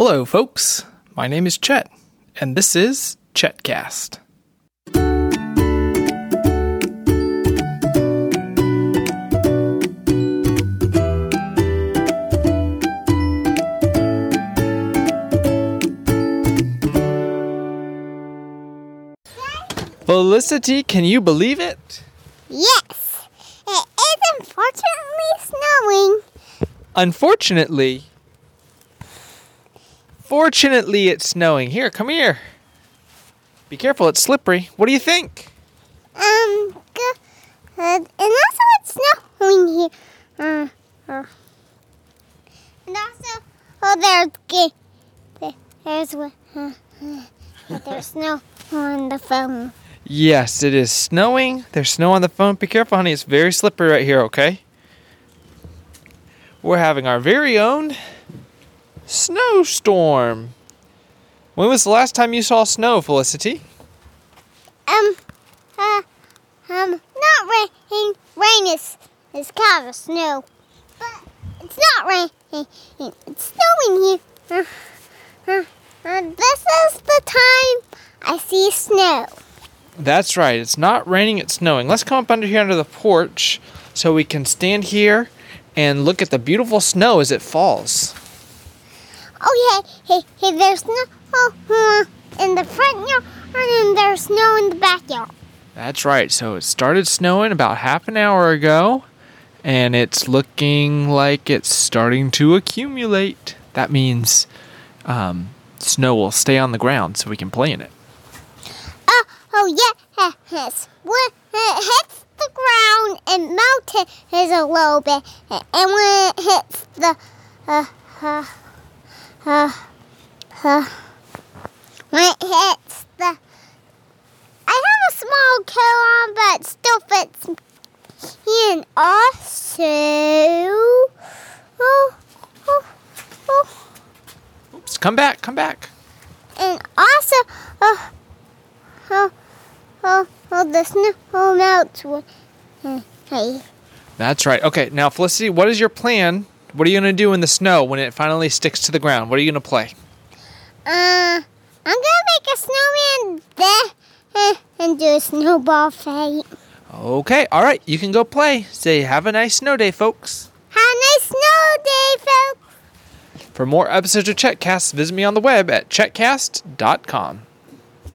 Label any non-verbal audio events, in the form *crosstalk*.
Hello, folks. My name is Chet, and this is Chetcast. Felicity, can you believe it? Yes, it is unfortunately snowing. Unfortunately, fortunately, it's snowing. Here, come here. Be careful, it's slippery. What do you think? Um, good. And also it's snowing here. Uh, uh. And also, oh, there's there- there's uh, uh, there's snow on the phone. Yes, it is snowing. There's snow on the phone. Be careful, honey. It's very slippery right here, okay? We're having our very own snowstorm. When was the last time you saw snow, Felicity? Um, uh, um, not rain. Rain is is kind of snow, but it's not rain. It's snowing here. Uh, uh, uh, this is the time I see snow. That's right. It's not raining, it's snowing. Let's come up under here under the porch so we can stand here and look at the beautiful snow as it falls. Oh yeah, hey, hey, there's snow oh, uh, in the front yard and there's snow in the backyard. That's right. So it started snowing about half an hour ago, and it's looking like it's starting to accumulate. That means um, snow will stay on the ground so we can play in it. Oh, oh yeah, *laughs* yes. When *laughs* it hits the ground, it melted a little bit, and when it hits the, uh, uh, uh, uh, when it hits the, I have a small coat on, but it still fits me. And also, oh, oh, oh, Oops, come back, come back. and also, oh, oh, oh, oh, the snow melts. uh, Hey, That's right. Okay, now Felicity, what is your plan? What are you gonna do in the snow when it finally sticks to the ground? What are you gonna play? uh, I'm gonna make a snowman there uh, and do a snowball fight. Okay, all right, you can go play. Say, have a nice snow day, folks. Have a nice snow day, folks. For more episodes of Chetcast, visit me on the web at chetcast.com.